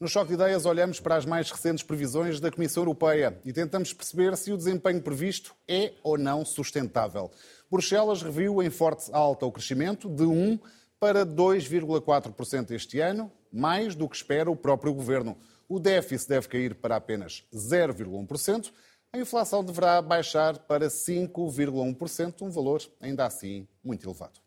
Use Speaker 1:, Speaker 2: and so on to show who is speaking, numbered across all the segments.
Speaker 1: No Choque de Ideias, olhamos para as mais recentes previsões da Comissão Europeia e tentamos perceber se o desempenho previsto é ou não sustentável. Bruxelas reviu em forte alta o crescimento de 1 para 2,4% este ano, mais do que espera o próprio governo. O déficit deve cair para apenas 0,1%. A inflação deverá baixar para 5,1%, um valor ainda assim muito elevado.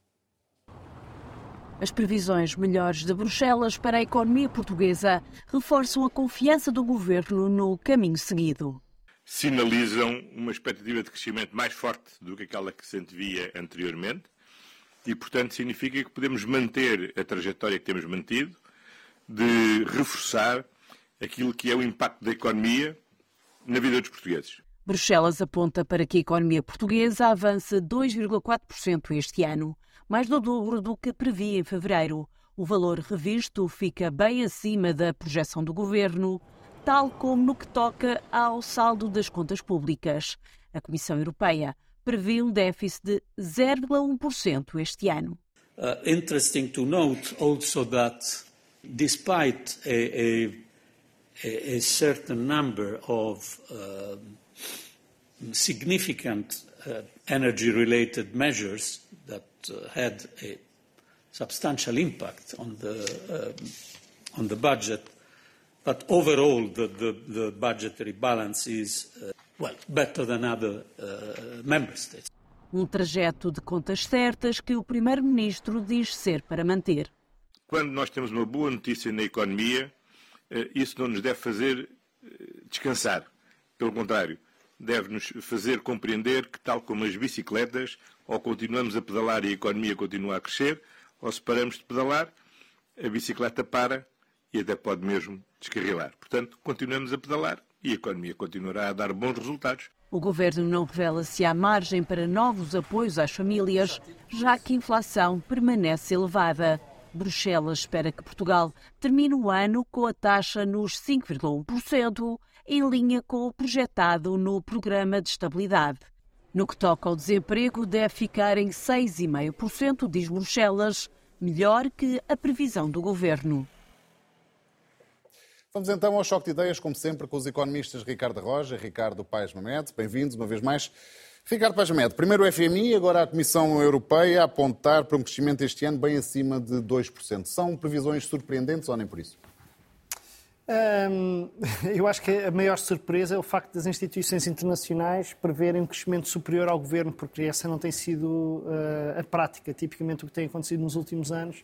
Speaker 2: As previsões melhores de Bruxelas para a economia portuguesa reforçam a confiança do governo no caminho seguido.
Speaker 3: Sinalizam uma expectativa de crescimento mais forte do que aquela que se antevia anteriormente e, portanto, significa que podemos manter a trajetória que temos mantido de reforçar aquilo que é o impacto da economia na vida dos portugueses.
Speaker 2: Bruxelas aponta para que a economia portuguesa avance 2,4% este ano mais do dobro do que previa em fevereiro. O valor revisto fica bem acima da projeção do governo, tal como no que toca ao saldo das contas públicas. A Comissão Europeia prevê um déficit de 0,1% este ano.
Speaker 4: Uh, interesting to note also that despite a, a, a certain number of uh, significant uh, energy related measures that had a substantial impact on the, uh, on the budget. But overall, the, the, the budgetary balance is, uh, well, better than other uh, member states.
Speaker 2: Um trajeto de contas certas que o Primeiro-Ministro diz ser para manter.
Speaker 3: Quando nós temos uma boa notícia na economia, uh, isso não nos deve fazer descansar. Pelo contrário, deve-nos fazer compreender que, tal como as bicicletas, ou continuamos a pedalar e a economia continua a crescer, ou se paramos de pedalar, a bicicleta para e até pode mesmo descarrilar. Portanto, continuamos a pedalar e a economia continuará a dar bons resultados.
Speaker 2: O governo não revela se há margem para novos apoios às famílias, já que a inflação permanece elevada. Bruxelas espera que Portugal termine o ano com a taxa nos 5,1%, em linha com o projetado no Programa de Estabilidade. No que toca ao desemprego, deve ficar em 6,5%, diz Bruxelas, melhor que a previsão do governo.
Speaker 1: Vamos então ao choque de ideias, como sempre, com os economistas Ricardo Roja e Ricardo Paes Mamed. Bem-vindos uma vez mais. Ricardo Paes Mamed, primeiro o FMI, agora a Comissão Europeia a apontar para um crescimento este ano bem acima de 2%. São previsões surpreendentes ou nem por isso?
Speaker 5: Hum, eu acho que a maior surpresa é o facto das instituições internacionais preverem um crescimento superior ao governo, porque essa não tem sido uh, a prática. Tipicamente, o que tem acontecido nos últimos anos,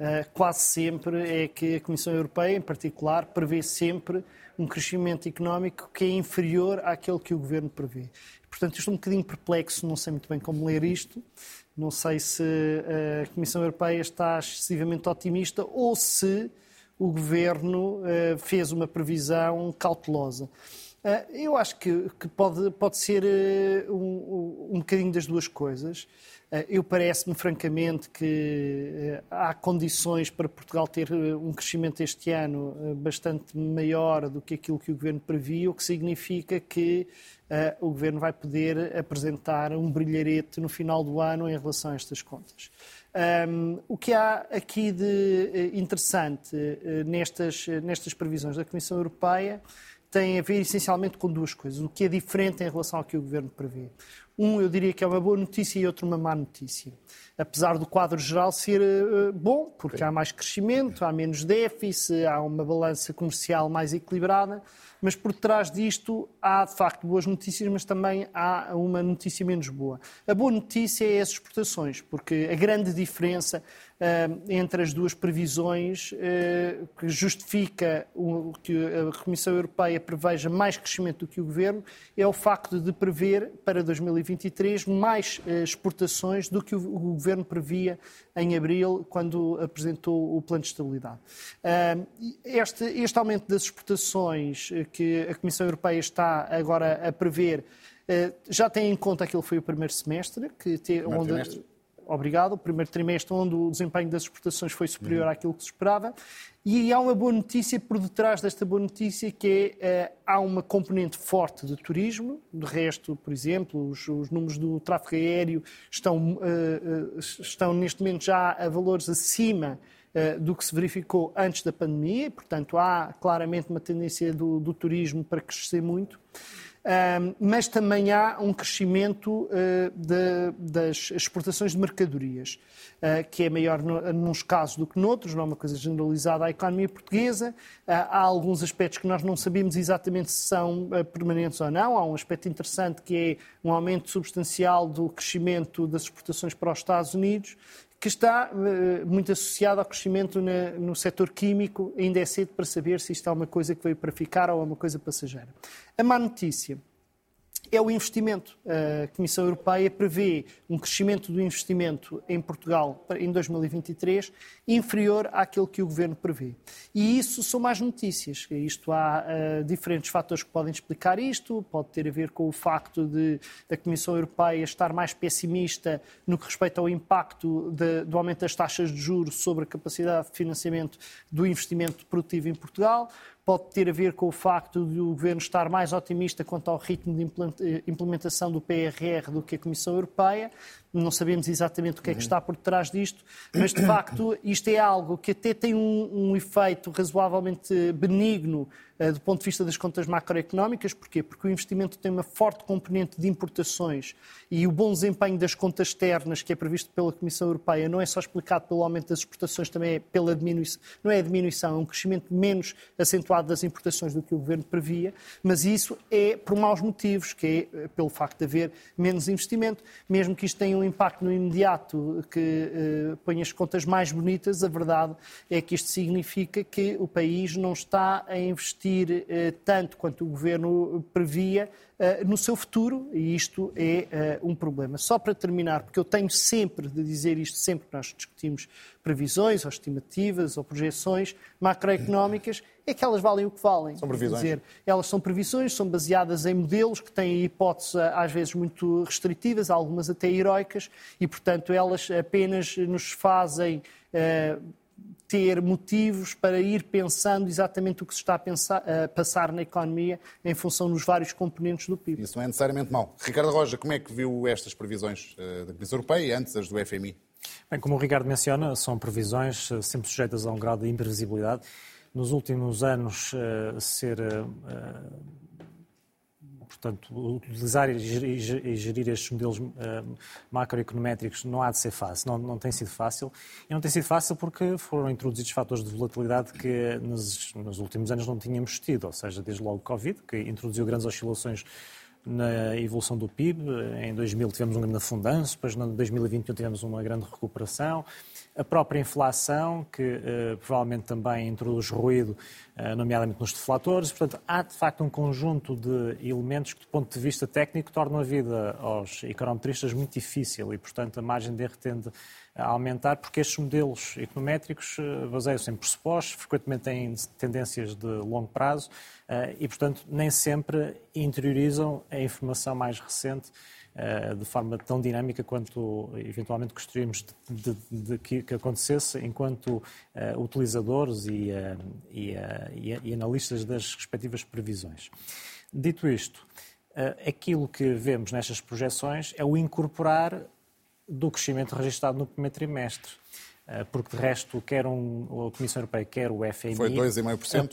Speaker 5: uh, quase sempre, é que a Comissão Europeia, em particular, prevê sempre um crescimento económico que é inferior àquele que o governo prevê. Portanto, estou um bocadinho perplexo, não sei muito bem como ler isto. Não sei se a Comissão Europeia está excessivamente otimista ou se o governo uh, fez uma previsão cautelosa. Uh, eu acho que, pode, pode ser uh, um, um bocadinho das duas coisas. eu parece-me, francamente, que há condições para Portugal ter um crescimento este ano bastante maior do que aquilo que o governo previa, o que significa que o governo vai poder apresentar um brilharete no final do ano em relação a estas contas. Um, o que há aqui de eh, interessante uh, nestas, nestas previsões da Comissão Europeia tem a ver essencialmente com duas coisas. O que é diferente em relação ao que o Governo prevê. Um, eu diria que é uma boa notícia e outro, uma má notícia. Apesar do quadro geral ser uh, bom, porque há mais crescimento, há menos déficit, há uma balança comercial mais equilibrada, mas por trás disto há de facto boas notícias, mas também há uma notícia menos boa. A boa notícia é as exportações, porque a grande diferença entre as duas previsões uh, que justifica o, que a Comissão Europeia preveja mais crescimento do que o Governo é o facto de prever para 2023 mais uh, exportações do que o, o, Governo previa em abril, quando apresentou o Plano de Estabilidade. Este, este aumento das exportações que a Comissão Europeia está agora a prever já tem em conta aquilo que foi o primeiro semestre, que te, onde, trimestre obrigado, o primeiro trimestre onde o desempenho das exportações foi superior uhum. àquilo que se esperava. E há uma boa notícia por detrás desta boa notícia, que é, uh, há uma componente forte de turismo. De resto, por exemplo, os, os números do tráfego aéreo estão, uh, uh, estão neste momento já a valores acima do que se verificou antes da pandemia, portanto há claramente uma tendência do, do turismo para crescer muito mas também há um crescimento uh, de, das exportações de mercadorias, uh, que é maior no, nos casos do que noutros, não é uma coisa generalizada à economia portuguesa. Ah, há alguns aspectos que nós não sabemos exatamente se são permanentes ou não. Há um aspecto interessante que é um aumento substancial do crescimento das exportações para os Estados Unidos que está uh, muito associado ao crescimento no setor químico. Ainda é cedo para saber se isto é uma coisa que veio para ficar ou é uma coisa passageira. A má notícia é o investimento. A Comissão Europeia prevê um crescimento do investimento em Portugal em 2023 inferior àquele que o Governo prevê. E isso são más notícias. Isto há uh, diferentes fatores que podem explicar isto. Pode ter a ver com o facto de a Comissão Europeia estar mais pessimista no que respeita ao impacto de, do aumento das taxas de juros sobre a capacidade de financiamento do investimento produtivo em Portugal pode ter a ver com o facto de o Governo estar mais otimista quanto ao ritmo de eh, implementação do PRR do que a Comissão Europeia. Não sabemos exatamente o que é que está por detrás disto, mas de facto isto é algo que até tem um, um efeito razoavelmente benigno uh, do ponto de vista das contas macroeconómicas. Porquê? Porque o investimento tem uma forte componente de importações e o bom desempenho das contas externas que é previsto pela Comissão Europeia não é só explicado pelo aumento das exportações, também é pela diminuição, não é a diminuição, é um crescimento menos acentuado das importações do que o Governo previa, mas isso é por maus motivos, que é eh, pelo facto de haver menos investimento, mesmo que isto tenha um impacto no imediato que uh, põe as contas mais bonitas, a verdade é que isto significa que o país não está a investir uh, tanto quanto o governo previa uh, no seu futuro e isto é um problema. Só para terminar, porque eu tenho sempre de dizer isto sempre que nós discutimos previsões ou estimativas ou projeções macroeconómicas, é que elas valem o que valem.
Speaker 1: São previsões.
Speaker 5: Quer dizer, elas são previsões, são baseadas em modelos que têm hipóteses às vezes muito restritivas, algumas até heroicas, e portanto elas apenas nos fazem uh, ter motivos para ir pensando exatamente o que se está a, pensar, a, passar na economia em função dos vários componentes do PIB.
Speaker 1: Isso não é necessariamente mau. Ricardo Roja, como é que viu estas previsões uh, da Comissão Europeia e antes as do FMI?
Speaker 6: Bem, como o Ricardo menciona, são previsões eh, sempre sujeitas a um grau de imprevisibilidade. Nos últimos anos, uh, ser, uh, portanto, utilizar e gerir, estes modelos macroeconométricos não há de ser fácil, não, não tem sido fácil. E não tem sido fácil porque foram introduzidos fatores de volatilidade que nos, nos últimos anos não tínhamos tido, ou seja, desde logo o Covid, que introduziu grandes oscilações na evolução do PIB. Em 2000 tivemos um grande afundanço, depois em 2021 tivemos uma grande recuperação. A própria inflação, que uh, provavelmente também introduz ruído, uh, nomeadamente nos deflatores. Portanto, há de facto um conjunto de elementos que, do ponto de vista técnico, tornam a vida aos econometristas muito difícil e, portanto, a margem de erro tende a aumentar, porque estes modelos econométricos uh, baseiam-se em pressupostos, frequentemente têm tendências de longo prazo e, portanto, nem sempre interiorizam a informação mais recente eh, de forma tão dinâmica quanto eventualmente gostaríamos de, de, de que, acontecesse enquanto uh, utilizadores e, uh, e, e, e, analistas das respectivas previsões. Dito isto, aquilo que vemos nestas projeções é o incorporar do crescimento registrado no primeiro trimestre. Eh, porque de resto, quer um, a Comissão Europeia, quer o FMI,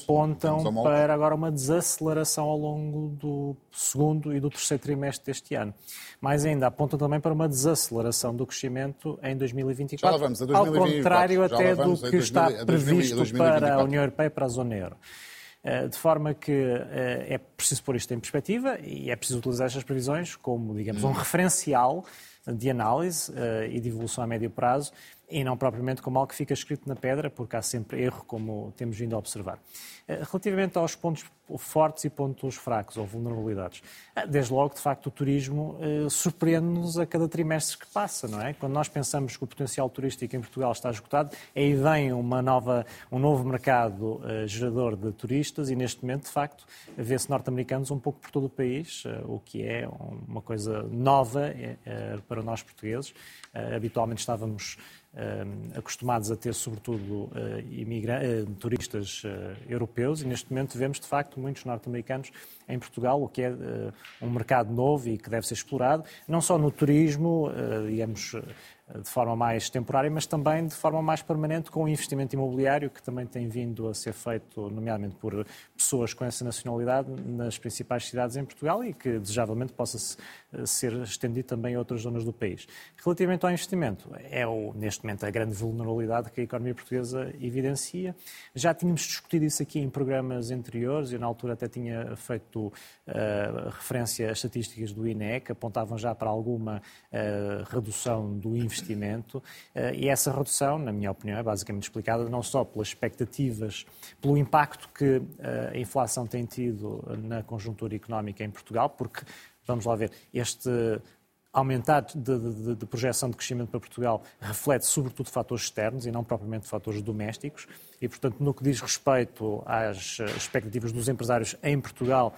Speaker 6: apontam para agora uma desaceleração ao longo do segundo e do terceiro trimestre deste ano. Mais ainda, apontam também para uma desaceleração do crescimento em 2024,
Speaker 1: Já vamos, a 2024.
Speaker 6: ao contrário até do que 2000, está previsto para a União Europeia e para a zona euro. Eh, de forma que eh, é preciso pôr isto em perspectiva e é preciso utilizar estas previsões como, digamos, um referencial de análise e de evolução a médio prazo e não propriamente como algo que fica escrito na pedra, porque há sempre erro, como temos vindo a observar. Eh, relativamente aos pontos fortes e pontos fracos ou vulnerabilidades, eh, desde logo, de facto, o turismo eh, surpreende-nos a cada trimestre que passa, não é? Quando nós pensamos que o potencial turístico em Portugal está esgotado, aí vem uma nova, um novo mercado gerador de turistas e, neste momento, de facto, vê-se norte-americanos um pouco por todo o país, o que é uma coisa nova para nós portugueses. habitualmente estávamos acostumados a ter, sobretudo, turistas europeus, e neste momento vemos, de facto, muitos norte-americanos em Portugal, o que é um mercado novo e que deve ser explorado, não só no turismo, digamos, de forma mais temporária, mas também de forma mais permanente com o investimento imobiliário que também tem vindo a ser feito, nomeadamente por pessoas com essa nacionalidade nas principais cidades em Portugal e que desejavelmente possa ser estendido também a outras zonas do país. Relativamente ao investimento, é o, neste momento a grande vulnerabilidade que a economia portuguesa evidencia. Já tínhamos discutido isso aqui em programas anteriores, eu na altura até tinha feito uh, referência às estatísticas do INE, que apontavam já para alguma uh, redução do investimento, uh, e essa redução, na minha opinião, é basicamente explicada não só pelas expectativas, pelo impacto que a inflação tem tido na conjuntura económica em Portugal, porque vamos lá ver, este aumentar de, de, de, projeção de crescimento para Portugal reflete sobretudo fatores externos e não propriamente fatores domésticos. E, portanto, no que diz respeito às expectativas dos empresários em Portugal,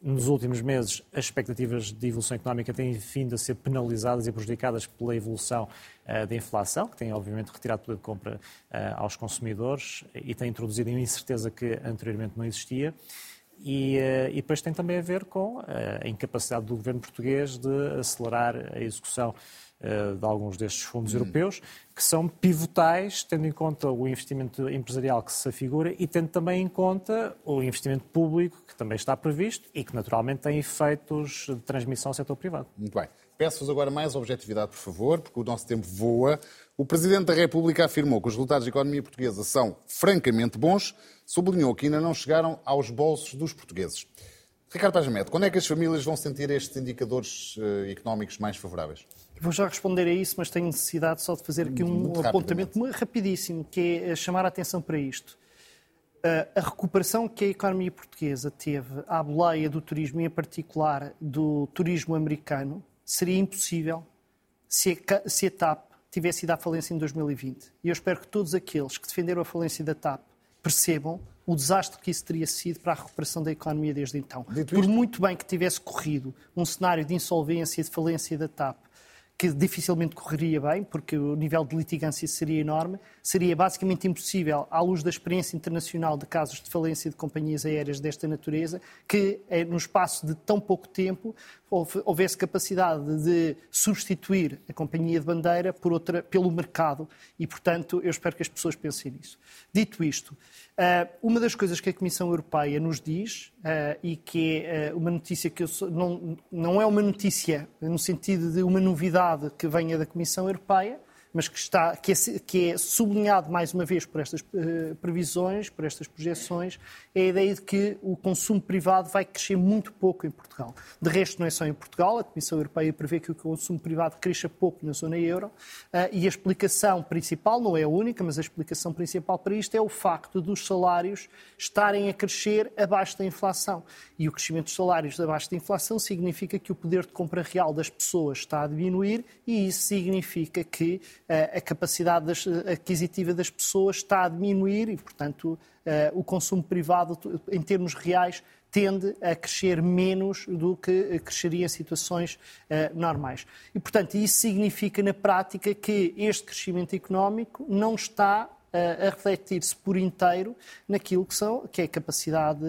Speaker 6: nos últimos meses, as expectativas de evolução económica têm vindo a ser penalizadas e prejudicadas pela evolução uh, da inflação, que tem, obviamente, retirado poder de compra uh, aos consumidores e tem introduzido uma incerteza que anteriormente não existia. E, eh, e, depois tem também a ver com eh, a incapacidade do governo português de acelerar a execução eh, de alguns destes fundos hum. europeus, que são pivotais, tendo em conta o investimento empresarial que se afigura e tendo também em conta o investimento público que também está previsto e que naturalmente tem efeitos de transmissão ao setor privado.
Speaker 1: Muito bem. Peço-vos agora mais objetividade, por favor, porque o nosso tempo voa. O Presidente da República afirmou que os resultados da economia portuguesa são francamente bons, sublinhou que ainda não chegaram aos bolsos dos portugueses. Ricardo Paz quando é que as famílias vão sentir estes indicadores uh, económicos mais favoráveis?
Speaker 5: Vou já responder a isso, mas tenho necessidade só de fazer aqui um apontamento rapidíssimo, que é chamar a atenção para isto. Uh, a recuperação que a economia portuguesa teve à boleia do turismo, e em particular do turismo americano, seria impossível se a, se a TAP tivesse ido à falência em 2020. E eu espero que todos aqueles que defenderam a falência da TAP percebam o desastre que isso teria sido para a recuperação da economia desde então. Dito Por isto... muito bem que tivesse corrido um cenário de insolvência e de falência da TAP, que dificilmente correria bem, porque o nível de litigância seria enorme, seria basicamente impossível, à luz da experiência internacional de casos de falência de companhias aéreas desta natureza, que eh, no espaço de tão pouco tempo houvesse capacidade de substituir a companhia de bandeira por outra, pelo mercado e, portanto, eu espero que as pessoas pensem nisso. Dito isto, uma das coisas que a Comissão Europeia nos diz, eh, e que é eh, uma notícia que sou, não, não é uma notícia no sentido de uma novidade que venha da Comissão Europeia, mas que, está, que, é, que é sublinhado mais uma vez por estas uh, previsões, por estas projeções, é a ideia de que o consumo privado vai crescer muito pouco em Portugal. De resto, não é só em Portugal, a Comissão Europeia prevê que o consumo privado cresça pouco na zona euro uh, e a explicação principal, não é a única, mas a explicação principal para isto é o facto dos salários estarem a crescer abaixo da inflação. E o crescimento dos salários abaixo da inflação significa que o poder de compra real das pessoas está a diminuir e isso significa que a capacidade aquisitiva das pessoas está a diminuir e, portanto, o consumo privado, em termos reais, tende a crescer menos do que cresceria em situações normais. E, portanto, isso significa, na prática, que este crescimento económico não está a refletir-se por inteiro naquilo que, são, que é a capacidade,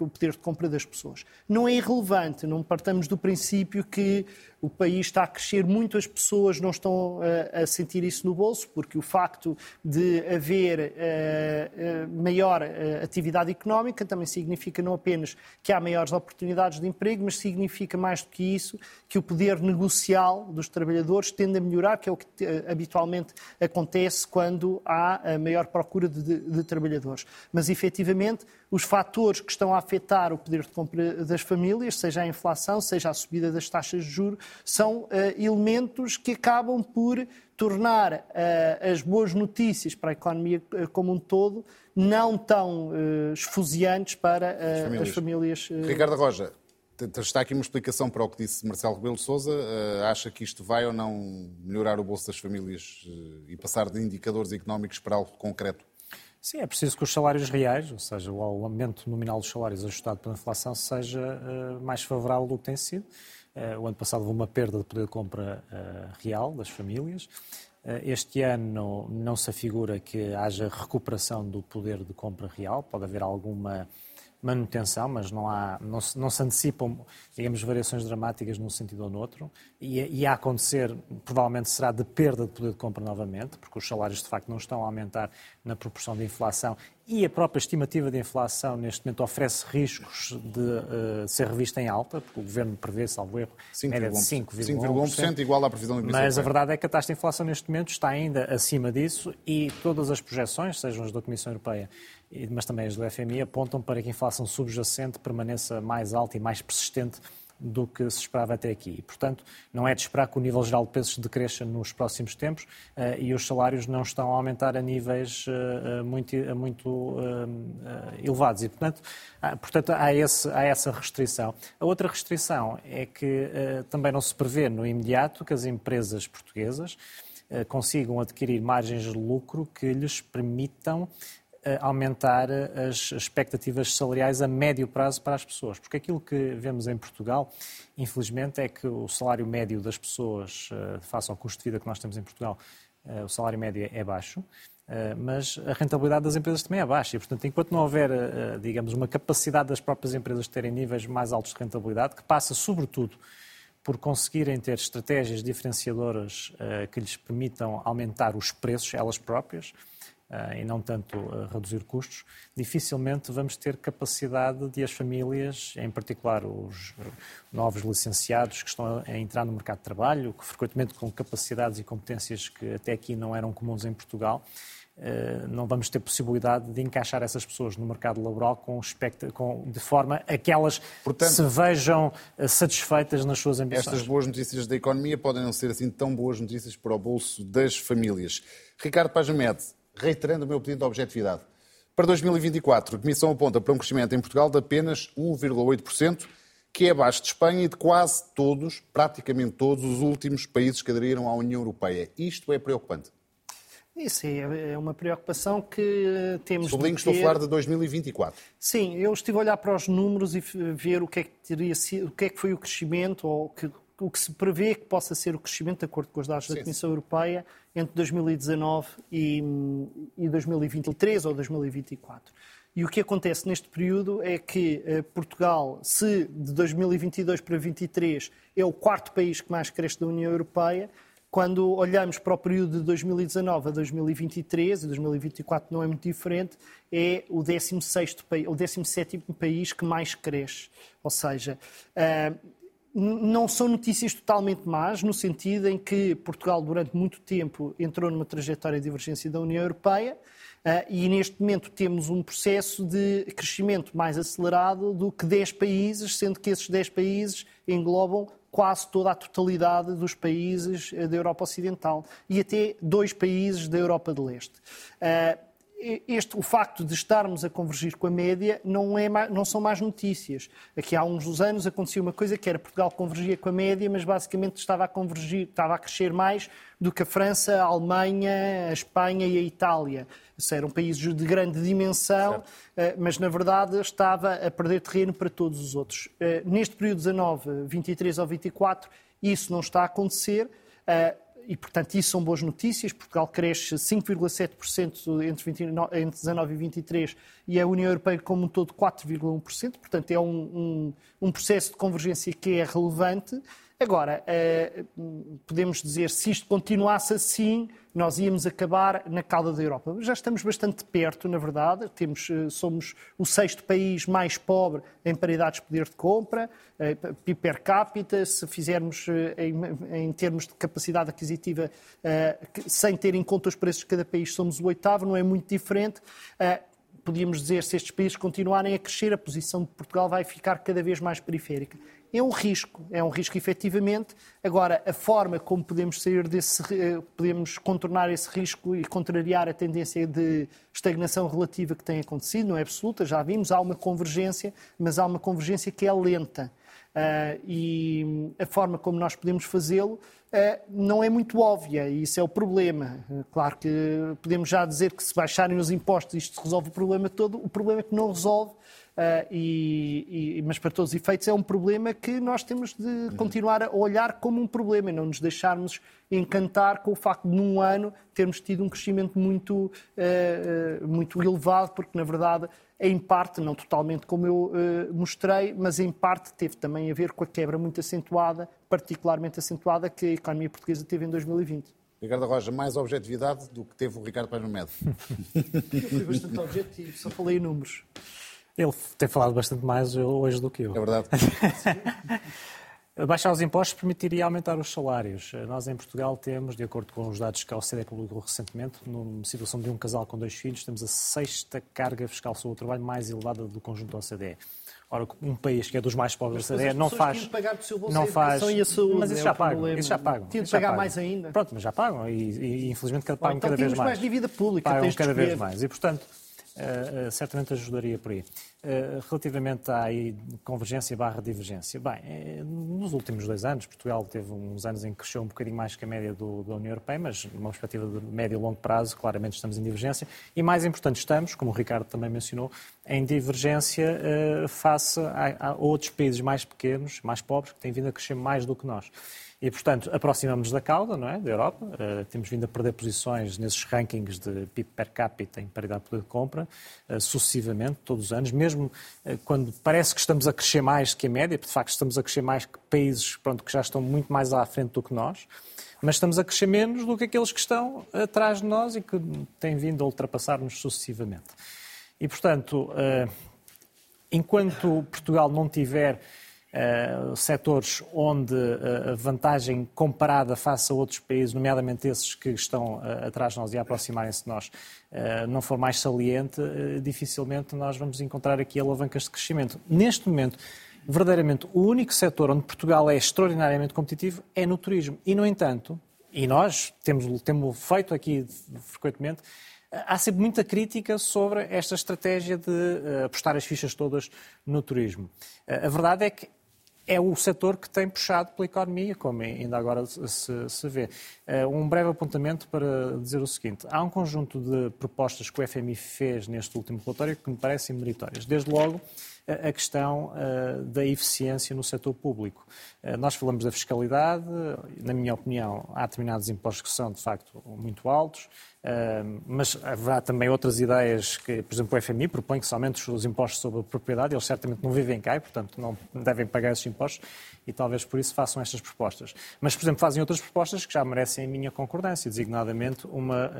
Speaker 5: o poder de compra das pessoas. Não é irrelevante, não partamos do princípio que o país está a crescer, muito as pessoas não estão a, eh, a sentir isso no bolso, porque o facto de haver uh, uh, maior uh, atividade económica também significa não apenas que há maiores oportunidades de emprego, mas significa mais do que isso, que o poder negocial dos trabalhadores tende a melhorar, que é o que habitualmente acontece quando há a maior procura de, de, de trabalhadores. Mas, efetivamente, os fatores que estão a afetar o poder de compra das famílias, seja a inflação, seja a subida das taxas de juros, são uh, elementos que acabam por tornar uh, as boas notícias para a economia uh, como um todo não tão esfuziantes para as famílias. As famílias
Speaker 1: Ricardo Roja, está aqui uma explicação para o que disse Marcelo Rebelo Sousa. acha que isto vai ou não melhorar o bolso das famílias e passar de indicadores económicos para algo concreto?
Speaker 6: Sim, é preciso que os salários reais, ou seja, o aumento nominal dos salários ajustado pela inflação, seja mais favorável do que tem sido. Eh, o ano passado houve uma perda de poder de compra real das famílias. Este ano não se afigura que haja recuperação do poder de compra real, pode haver alguma manutenção, mas não, há, não, se, não se antecipam, digamos, variações dramáticas num sentido ou no outro. E, e a acontecer, provavelmente será de perda de poder de compra novamente, porque os salários de facto não estão a aumentar na proporção de inflação e a própria estimativa de inflação neste momento oferece riscos de uh, ser revista em alta, porque o Governo prevê, salvo erro, média de 5,1%.
Speaker 1: igual à previsão
Speaker 6: da Mas a verdade é que a taxa de inflação neste momento está ainda acima disso e todas as projeções, sejam as da Comissão Europeia mas também as do FMI, apontam para que a inflação subjacente permaneça mais alta e mais persistente do que se esperava até aqui. E, portanto, não é de esperar que o nível geral de preços decresça nos próximos tempos uh, e os salários não estão a aumentar a níveis uh, muito, muito uh, elevados. E, portanto, há, portanto há, esse, há, essa restrição. A outra restrição é que também não se prevê no imediato que as empresas portuguesas consigam adquirir margens de lucro que lhes permitam aumentar as expectativas salariais a médio prazo para as pessoas. Porque aquilo que vemos em Portugal, infelizmente, é que o salário médio das pessoas, eh, face ao custo de vida que nós temos em Portugal, eh, o salário médio é baixo. Eh, mas a rentabilidade das empresas também é baixa e, portanto, enquanto não houver, digamos, uma capacidade das próprias empresas de terem níveis mais altos de rentabilidade, que passa, sobretudo, por conseguirem ter estratégias diferenciadoras que lhes permitam aumentar os preços, elas próprias, e não tanto uh, reduzir custos, dificilmente vamos ter capacidade de as famílias, em particular os novos licenciados que estão a entrar no mercado de trabalho, que frequentemente com capacidades e competências que até aqui não eram comuns em Portugal, Uh, não vamos ter possibilidade de encaixar essas pessoas no mercado laboral com, com de forma a que elas Portanto, se vejam satisfeitas nas suas ambições.
Speaker 1: Estas boas notícias da economia podem não ser assim tão boas notícias para o bolso das famílias. Ricardo Pajamed, reiterando o meu pedido de objetividade. Para 2024, a Comissão aponta para um crescimento em Portugal de apenas 1,8%, que é abaixo de Espanha e de quase todos, praticamente todos, os últimos países que aderiram à União Europeia. Isto é preocupante.
Speaker 5: Isso é, uma preocupação que temos
Speaker 1: Sublinho, de ter... estou a falar de 2024.
Speaker 5: Sim, eu estive a olhar para os números e ver o que é que, teria sido, o que, é que foi o crescimento ou que, o que se prevê que possa ser o crescimento, de acordo com os dados da Comissão Europeia, entre 2019 e, e 2023 ou 2024. E o que acontece neste período é que eh, Portugal, se de 2022 para 2023 é o quarto país que mais cresce da União Europeia, quando olhamos para o período de 2019 a 2023, e 2024 não é muito diferente, é o 16º país, o 17º país que mais cresce. Ou seja, eh, não são notícias totalmente más, no sentido em que Portugal, durante muito tempo, entrou numa trajetória de divergência da União Europeia uh, e, neste momento, temos um processo de crescimento mais acelerado do que 10 países, sendo que esses 10 países englobam quase toda a totalidade dos países eh, da Europa Ocidental e até dois países da Europa de Leste. Este, o facto de estarmos a convergir com a média não, é, não são más notícias. Aqui há uns anos acontecia uma coisa que era Portugal convergia com a média, mas basicamente estava a convergir, estava a crescer mais do que a França, a Alemanha, a Espanha e a Itália. Isso eram países de grande dimensão, certo. Eh, mas na verdade estava a perder terreno para todos os outros. Eh, neste período 19, 23 ou 24, isso não está a acontecer. Eh, e, portanto, isso são boas notícias. Portugal cresce 5,7% entre, entre 19 e 23 e a União Europeia como um todo 4,1%. Portanto, é um, um, um processo de convergência que é relevante. Agora, eh, podemos dizer, se isto continuasse assim, nós íamos acabar na cauda da Europa. Já estamos bastante perto, na verdade. Temos, eh, somos o sexto país mais pobre em paridades de poder de compra, eh, per capita. Se fizermos em, em termos de capacidade aquisitiva, sem ter em conta os preços de cada país, somos o oitavo, não é muito diferente podíamos dizer, se estes países continuarem a crescer, a posição de Portugal vai ficar cada vez mais periférica é um risco, é um risco efetivamente. Agora, a forma como podemos sair desse, eh, podemos contornar esse risco e contrariar a tendência de estagnação relativa que tem acontecido, não é absoluta, já vimos, há uma convergência, mas há uma convergência que é lenta. Uh, e a forma como nós podemos fazê-lo uh, não é muito óbvia e isso é o problema. Claro que podemos já dizer que se baixarem os impostos isto resolve o problema todo, o problema é que não resolve Uh, e, e, mas para todos os efeitos é um problema que nós temos de continuar a olhar como um problema e não nos deixarmos encantar com o facto de num ano termos tido um crescimento muito, uh, uh, muito elevado, porque na verdade em parte, não totalmente como eu uh, mostrei, mas em parte teve também a ver com a quebra muito acentuada, particularmente acentuada, que a economia portuguesa teve em 2020.
Speaker 1: Ricardo Roja, mais objetividade do que teve o Ricardo Paz Medo.
Speaker 5: eu fui bastante objetivo, só falei em números.
Speaker 6: Ele tem falado bastante mais hoje do que eu.
Speaker 1: É verdade.
Speaker 6: Baixar os impostos permitiria aumentar os salários. Nós, em Portugal, temos, de acordo com os dados que a OCDE publicou recentemente, numa situação de um casal com dois filhos, temos a sexta carga fiscal sobre o trabalho mais elevada do conjunto da OCDE. Ora, um país que é dos mais pobres da OCDE não faz.
Speaker 5: Pagar do seu bolso
Speaker 6: não faz.
Speaker 5: E a saúde,
Speaker 6: mas isso já pagam. Isso já pagam.
Speaker 5: Tinha de pagar mais ainda.
Speaker 6: Pronto, mas já pagam. E, e infelizmente pagam
Speaker 5: então,
Speaker 6: cada vez mais.
Speaker 5: mais dívida pública.
Speaker 6: Pagam cada vez mais. E, portanto, Uh, uh, certamente ajudaria por aí. Uh, relativamente à convergência barra divergência, bem, nos últimos dois anos, Portugal teve uns anos em que cresceu um bocadinho mais que a média do, da União Europeia, mas numa perspectiva de médio e longo prazo, claramente estamos em divergência. E mais importante, estamos, como o Ricardo também mencionou, em divergência face a, a outros países mais pequenos, mais pobres, que têm vindo a crescer mais do que nós. E, portanto, aproximamos da cauda, não é? Da Europa. Uh, temos vindo a perder posições nesses rankings de PIB per capita em paridade de poder de compra, uh, sucessivamente, todos os anos, mesmo uh, quando parece que estamos a crescer mais que a média, porque de facto estamos a crescer mais que países pronto, que já estão muito mais à frente do que nós, mas estamos a crescer menos do que aqueles que estão atrás de nós e que têm vindo a ultrapassar-nos sucessivamente. E, portanto, enquanto Portugal não tiver uh, setores onde uh, a vantagem comparada face a outros países, nomeadamente esses que estão uh, atrás de nós e aproximarem-se de nós, não for mais saliente, dificilmente nós vamos encontrar aqui alavancas de crescimento. Neste momento, verdadeiramente, o único setor onde Portugal é extraordinariamente competitivo é no turismo. E, no entanto, e nós temos, temos feito aqui frequentemente, há sempre muita crítica sobre esta estratégia de apostar as fichas todas no turismo. A verdade é que é o setor que tem puxado pela economia, como ainda agora se, se, vê. Eh, um breve apontamento para dizer o seguinte: há um conjunto de propostas que o FMI fez neste último relatório que me parecem meritórias. Desde logo, a questão uh, da eficiência no setor público. Nós falamos da fiscalidade, na minha opinião, há determinados impostos que são, de facto, muito altos, uh, mas haverá também outras ideias que, por exemplo, o FMI propõe que somente os impostos sobre a propriedade, eles certamente não vivem cá e, portanto, não devem pagar esses impostos e talvez por isso façam estas propostas. Mas, por exemplo, fazem outras propostas que já merecem a minha concordância, designadamente uma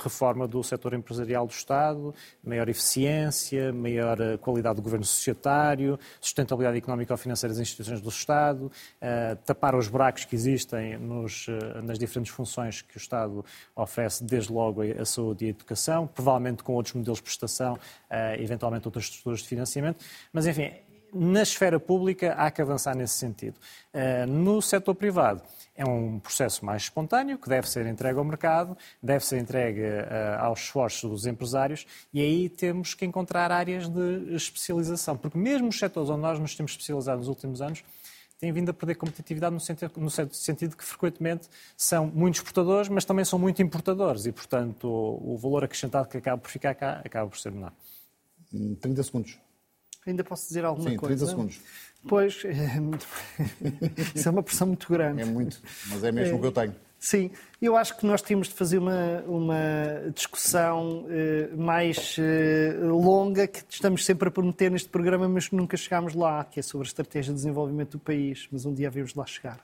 Speaker 6: reforma do setor empresarial do Estado, maior eficiência, maior qualidade qualidade do governo societário, sustentabilidade económica ou financeira das instituições do Estado, uh, tapar os buracos que existem nos, uh, nas diferentes funções que o Estado oferece, desde logo a saúde e a educação, provavelmente com outros modelos de prestação, uh, eventualmente outras estruturas de financiamento, mas enfim, na esfera pública há que avançar nesse sentido. no setor privado, é um processo mais espontâneo, que deve ser entregue ao mercado, deve ser entregue uh, aos esforços dos empresários e aí temos que encontrar áreas de especialização, porque mesmo os setores onde nós nos temos especializado nos últimos anos têm vindo a perder competitividade no sentido, no sentido que frequentemente são muito exportadores, mas também são muito importadores e, portanto, o, o valor acrescentado que acaba por ficar cá acaba por ser menor.
Speaker 1: 30 segundos.
Speaker 5: Ainda posso dizer alguma
Speaker 1: Sim,
Speaker 5: coisa?
Speaker 1: 30 segundos.
Speaker 5: Pois, é isso é uma pressão muito grande.
Speaker 1: É muito, mas é mesmo o que eu tenho.
Speaker 5: Sim, eu acho que nós temos de fazer uma, uma discussão eh, mais eh, longa que estamos sempre a prometer neste programa, mas nunca chegámos lá, que é sobre a estratégia de desenvolvimento do país, mas um dia havemos lá chegar.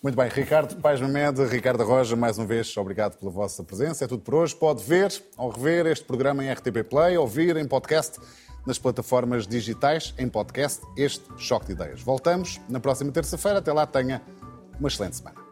Speaker 1: Muito bem, Ricardo Pais Mamed, Ricardo Roja, mais uma vez, obrigado pela vossa presença. É tudo por hoje. Pode ver ou rever este programa em RTP Play, ouvir em podcast nas plataformas digitais, em podcast, este Choque de Ideias. Voltamos na próxima terça-feira. Até lá, tenha uma excelente semana.